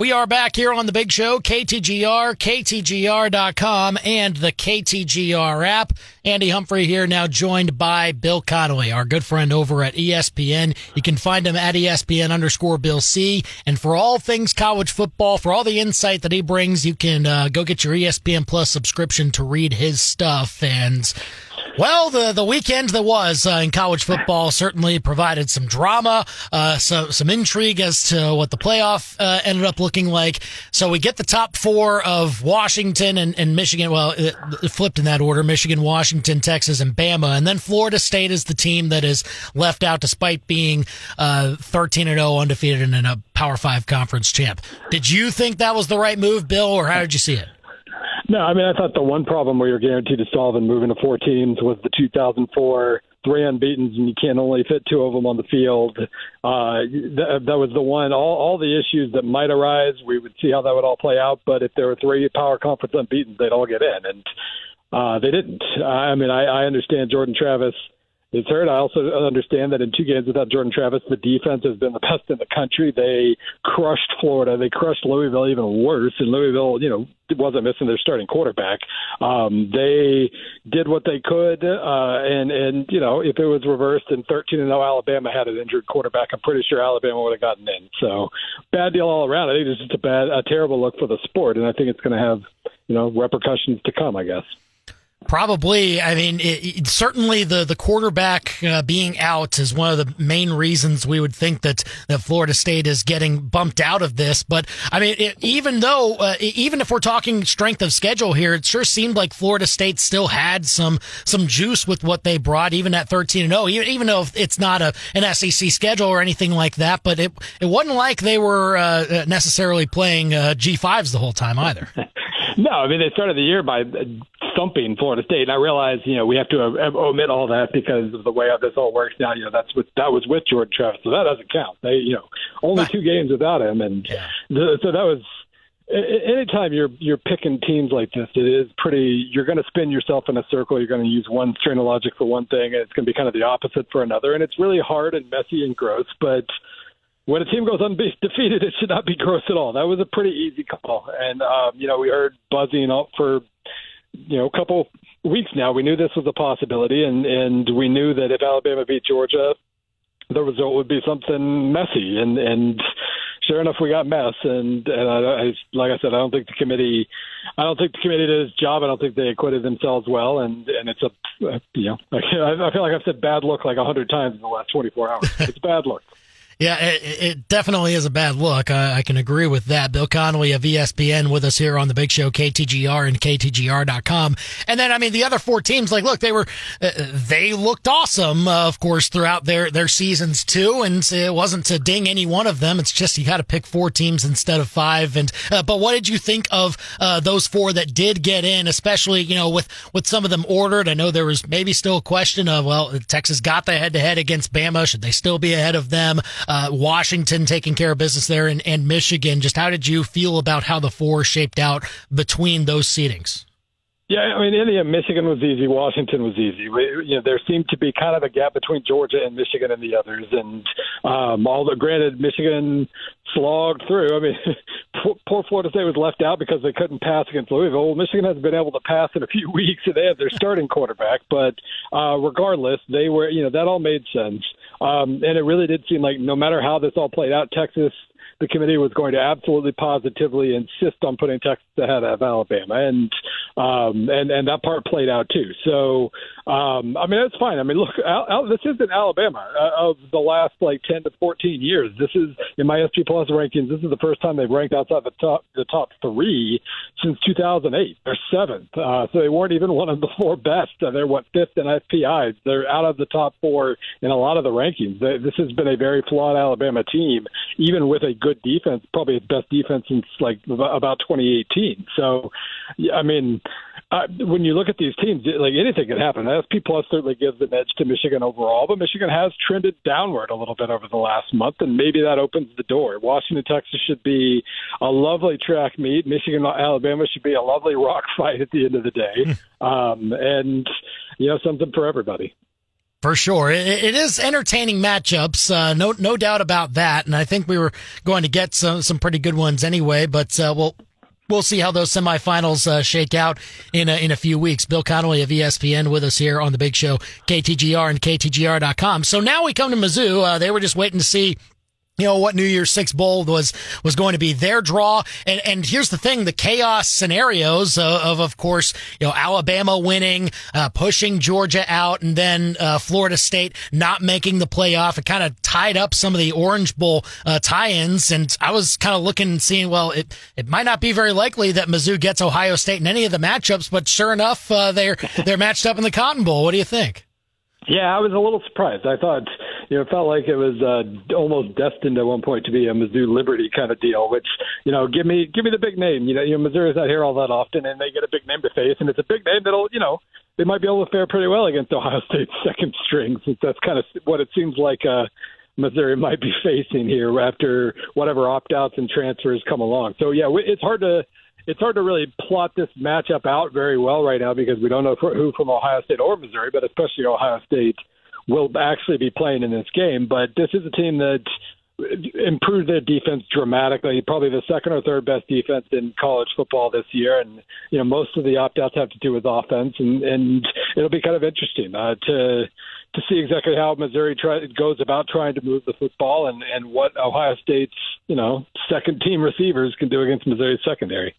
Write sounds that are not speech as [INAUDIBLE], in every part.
We are back here on the big show, KTGR, KTGR.com, and the KTGR app. Andy Humphrey here, now joined by Bill Connelly, our good friend over at ESPN. You can find him at ESPN underscore Bill C. And for all things college football, for all the insight that he brings, you can uh, go get your ESPN Plus subscription to read his stuff. And well, the the weekend that was uh, in college football certainly provided some drama, uh, so, some intrigue as to what the playoff uh, ended up looking like. So we get the top four of Washington and, and Michigan. Well, it, it flipped in that order: Michigan, Washington, Texas, and Bama, and then Florida State is the team that is left out, despite being uh, thirteen and zero, oh, undefeated, and a Power Five conference champ. Did you think that was the right move, Bill, or how did you see it? No, I mean, I thought the one problem where you're guaranteed to solve in moving to four teams was the 2004 three unbeaten and you can't only fit two of them on the field. Uh, that, that was the one. All, all the issues that might arise, we would see how that would all play out. But if there were three power conference unbeaten, they'd all get in, and uh, they didn't. I mean, I, I understand Jordan Travis is hurt. I also understand that in two games without Jordan Travis, the defense has been the best in the country. They crushed Florida. They crushed Louisville even worse. And Louisville, you know, wasn't missing their starting quarterback. Um, they did what they could, uh, and and you know, if it was reversed and 13 and 0 Alabama had an injured quarterback, I'm pretty sure Alabama would have gotten in. So bad deal all around. I think it's just a bad, a terrible look for the sport, and I think it's going to have you know repercussions to come. I guess. Probably. I mean, it, it, certainly the the quarterback uh, being out is one of the main reasons we would think that that Florida State is getting bumped out of this. But I mean, it, even though, uh, even if we're talking strength of schedule here, it sure seemed like Florida State still had some some juice with what they brought, even at thirteen and zero. Oh, even, even though it's not a an SEC schedule or anything like that, but it it wasn't like they were uh, necessarily playing uh, G fives the whole time either. [LAUGHS] no, I mean they started the year by thumping Florida State. And I realize, you know, we have to uh, omit all that because of the way this all works now. You know, that's what that was with Jordan Travis, so that doesn't count. They, you know, only two games without him, and yeah. the, so that was. Anytime you're you're picking teams like this, it is pretty. You're going to spin yourself in a circle. You're going to use one strain of logic for one thing, and it's going to be kind of the opposite for another. And it's really hard and messy and gross. But when a team goes undefeated, [LAUGHS] it should not be gross at all. That was a pretty easy call. And um, you know, we heard buzzing up for you know, a couple weeks now, we knew this was a possibility, and and we knew that if Alabama beat Georgia, the result would be something messy, and and sure enough, we got mess. And and I, I, like I said, I don't think the committee, I don't think the committee did its job. I don't think they acquitted themselves well, and and it's a, you know, [LAUGHS] I, feel like I've said bad look like a hundred times in the last 24 hours. It's bad look. Yeah, it, it, definitely is a bad look. I, I, can agree with that. Bill Connelly of ESPN with us here on the big show, KTGR and KTGR.com. And then, I mean, the other four teams, like, look, they were, uh, they looked awesome, uh, of course, throughout their, their seasons too. And it wasn't to ding any one of them. It's just you got to pick four teams instead of five. And, uh, but what did you think of, uh, those four that did get in, especially, you know, with, with some of them ordered? I know there was maybe still a question of, well, Texas got the head to head against Bama. Should they still be ahead of them? Uh, Washington taking care of business there and, and Michigan. Just how did you feel about how the four shaped out between those seedings? Yeah, I mean, India, Michigan was easy. Washington was easy. You know, there seemed to be kind of a gap between Georgia and Michigan and the others. And um, although, granted, Michigan slogged through. I mean, [LAUGHS] poor Florida State was left out because they couldn't pass against Louisville. Michigan hasn't been able to pass in a [LAUGHS] few weeks, and they have their starting quarterback. But uh, regardless, they were, you know, that all made sense. Um, and it really did seem like no matter how this all played out, Texas the committee was going to absolutely positively insist on putting Texas ahead of Alabama, and um, and and that part played out too. So um, I mean that's fine. I mean look, Al, Al, this isn't Alabama uh, of the last like ten to fourteen years. This is in my SP Plus rankings. This is the first time they've ranked outside the top the top three since 2008. They're seventh, uh, so they weren't even one of the four best. Uh, they're what fifth in FPI. They're out of the top four in a lot of the rankings. They, this has been a very flawed Alabama team, even with a good defense, probably its best defense since like about 2018. So, I mean, uh, when you look at these teams, like anything could happen. SP Plus certainly gives an edge to Michigan overall, but Michigan has trended downward a little bit over the last month, and maybe that opens the door. Washington, Texas should be a lovely track meet. Michigan, Alabama should be a lovely rock [LAUGHS] fight at the end of the day, hmm. um, and you know something for everybody. For sure, it, it is entertaining matchups. Uh, no, no doubt about that. And I think we were going to get some some pretty good ones anyway. But uh, we'll we'll see how those semifinals uh, shake out in a, in a few weeks. Bill Connelly of ESPN with us here on the Big Show, KTGR and KTGR.com. So now we come to Mizzou. Uh, they were just waiting to see you know what New Year's Six Bowl was was going to be their draw, and and here's the thing: the chaos scenarios of, of, of course, you know, Alabama winning, uh, pushing Georgia out, and then uh, Florida State not making the playoff. It kind of tied up some of the Orange Bowl uh, tie-ins, and I was kind of looking and seeing, well, it it might not be very likely that Mizzou gets Ohio State in any of the matchups, but sure enough, uh, they're they're matched up in the Cotton Bowl. What do you think? Yeah, I was a little surprised. I thought you know, it felt like it was uh, almost destined at one point to be a Mizzou Liberty kind of deal. Which, you know, give me give me the big name. You know, you know, Missouri's not here all that often, and they get a big name to face, and it's a big name that'll, you know, they might be able to fare pretty well against Ohio State's [LAUGHS] second string, since that's kind of what it seems like. Uh, Missouri might be facing here after whatever opt outs and transfers come along. So yeah, it's hard to it's hard to really plot this matchup out very well right now because we don't know who from Ohio State or Missouri, but especially Ohio State will actually be playing in this game. But this is a team that improved their defense dramatically. Probably the second or third best defense in college football this year, and you know most of the opt outs have to do with offense, and and it'll be kind of interesting uh, to to see exactly how Missouri try, goes about trying to move the football, and and what Ohio State's you know second team receivers can do against Missouri's secondary.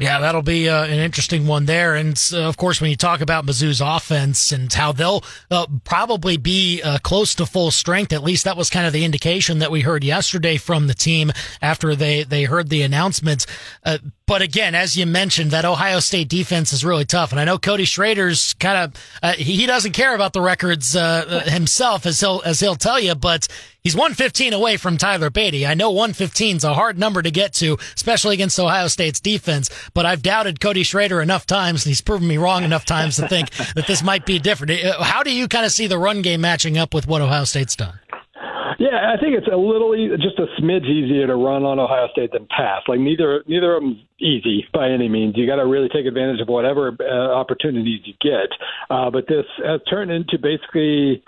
Yeah, that'll be uh, an interesting one there. And uh, of course, when you talk about Mizzou's offense and how they'll uh, probably be uh, close to full strength, at least that was kind of the indication that we heard yesterday from the team after they, they heard the announcements. Uh, but again, as you mentioned, that Ohio State defense is really tough. And I know Cody Schrader's kind of, uh, he doesn't care about the records himself, as he'll, as he'll tell you, but He's 115 away from Tyler Badie. I know 115 is a hard number to get to, especially against Ohio State's defense, but I've doubted Cody Schrader enough times, and he's proven me wrong enough times to think [LAUGHS] that this might be different. Uh, how do you kind of see the run game matching up with what Ohio State's done? Yeah, I think it's a little just a smidge easier to run on Ohio State than pass. Like neither neither of them easy by any means. You got to really take advantage of whatever uh, opportunities you get. Uh, but this has turned into basically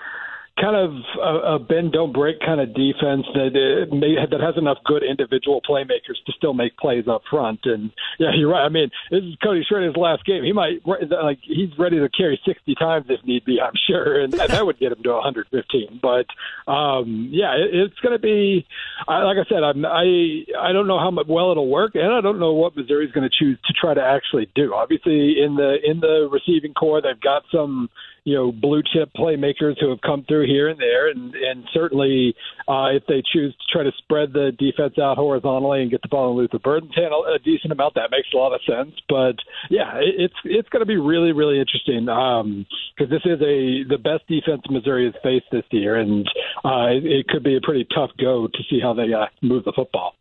kind of a, a bend don't break kind of defense that uh, may, that has enough good individual playmakers to still make plays up front. And yeah, you're right. I mean, this is Cody Schrader's last game. He might like he's ready to carry 60 times if need be. I'm [LAUGHS] sure, and that would get him to 115. But um, yeah, it, it's going to be I, like I said. I'm, I I don't know how well it'll work, and I don't know what Missouri's going to choose to try to actually do. Obviously, in the in the receiving corps, they've got some you know blue chip playmakers who have come through here and there, and and certainly uh, if they choose to try to spread the defense out horizontally and get the ball in Luther Burden's hand a decent amount, that makes a lot of sense. But yeah, it, it's it's going to be really really interesting because um, this is a the best defense Missouri has faced this year, and uh, it, it could be a pretty tough go to see how they uh, move the football.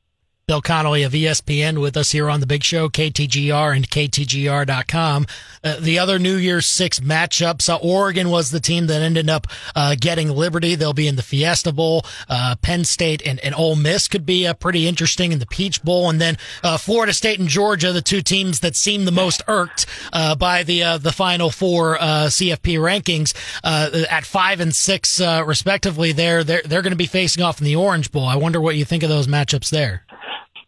Bill Connelly of ESPN with us here on the Big Show, KTGR and KTGR.com. Uh, the other New Year's Six matchups, uh, Oregon was the team that ended up uh, getting Liberty. They'll be in the Fiesta Bowl. Uh, Penn State and, and Ole Miss could be uh, pretty interesting in the Peach Bowl. And then uh, Florida State and Georgia, the two teams that seem the most irked by the the Final Four CFP rankings at five and six respectively. There, they're, they're going to be facing off in the Orange Bowl. I wonder what you think of those matchups there.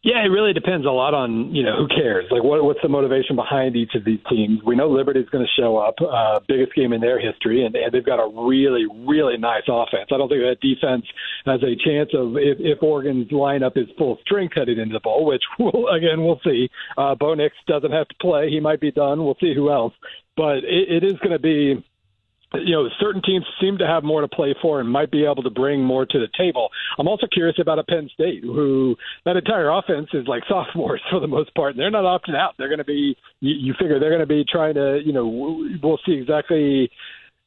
Yeah, it really depends a lot on you know who cares. Like, what what's the motivation behind each of these teams? We know Liberty's going to show up, uh, biggest game in their history, and, and they've got a really really nice offense. I don't think that defense has a chance of if, if Oregon's lineup is full strength headed into the bowl, which [LAUGHS] we'll, again we'll see. Uh, Bo Nix doesn't have to play; he might be done. We'll see who else, but it, it is going to be you know, certain teams seem to have more to play for and might be able to bring more to the table. I'm also curious about a Penn State who that entire offense is like [LAUGHS] sophomores for the most part, and they're not opting out. They're going to be, you, you figure they're going to be trying to, you know, we'll see exactly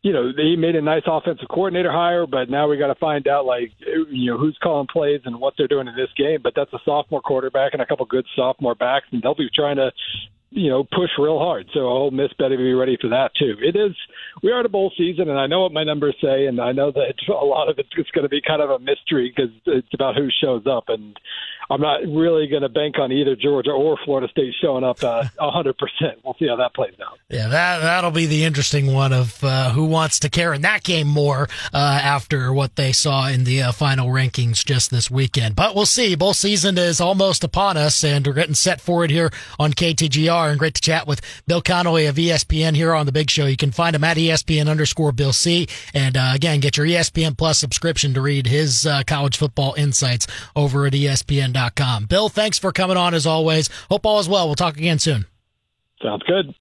you know, they made a nice offensive coordinator hire, but now we got to find out, like, you know, who's calling plays and what they're doing in this game. But that's a sophomore quarterback and a couple good sophomore backs, and they'll be trying to you know, push real hard. So Ole Miss better be ready for that too. It is we are at a bowl season, and I know what my numbers say, and I know that a lot of it's going to be kind of a mystery because it's about who shows up, and I'm not really going to bank on either Georgia or Florida State showing up uh, [LAUGHS] a hundred percent. We'll see how that plays out. Yeah, that that'll be the interesting one of uh, who wants to care in that game more uh, after what they saw in the uh, final rankings just this weekend. But we'll see. Bowl season is almost upon us, and we're getting set for it here on KTGR. And great to chat with Bill Connelly of ESPN here on the Big Show. You can find him at ESPN underscore Bill C. And uh, again, get your ESPN Plus subscription to read his uh, college football insights over at ESPN.com. Bill, thanks for coming on as always. Hope all is well. We'll talk again soon. Sounds good.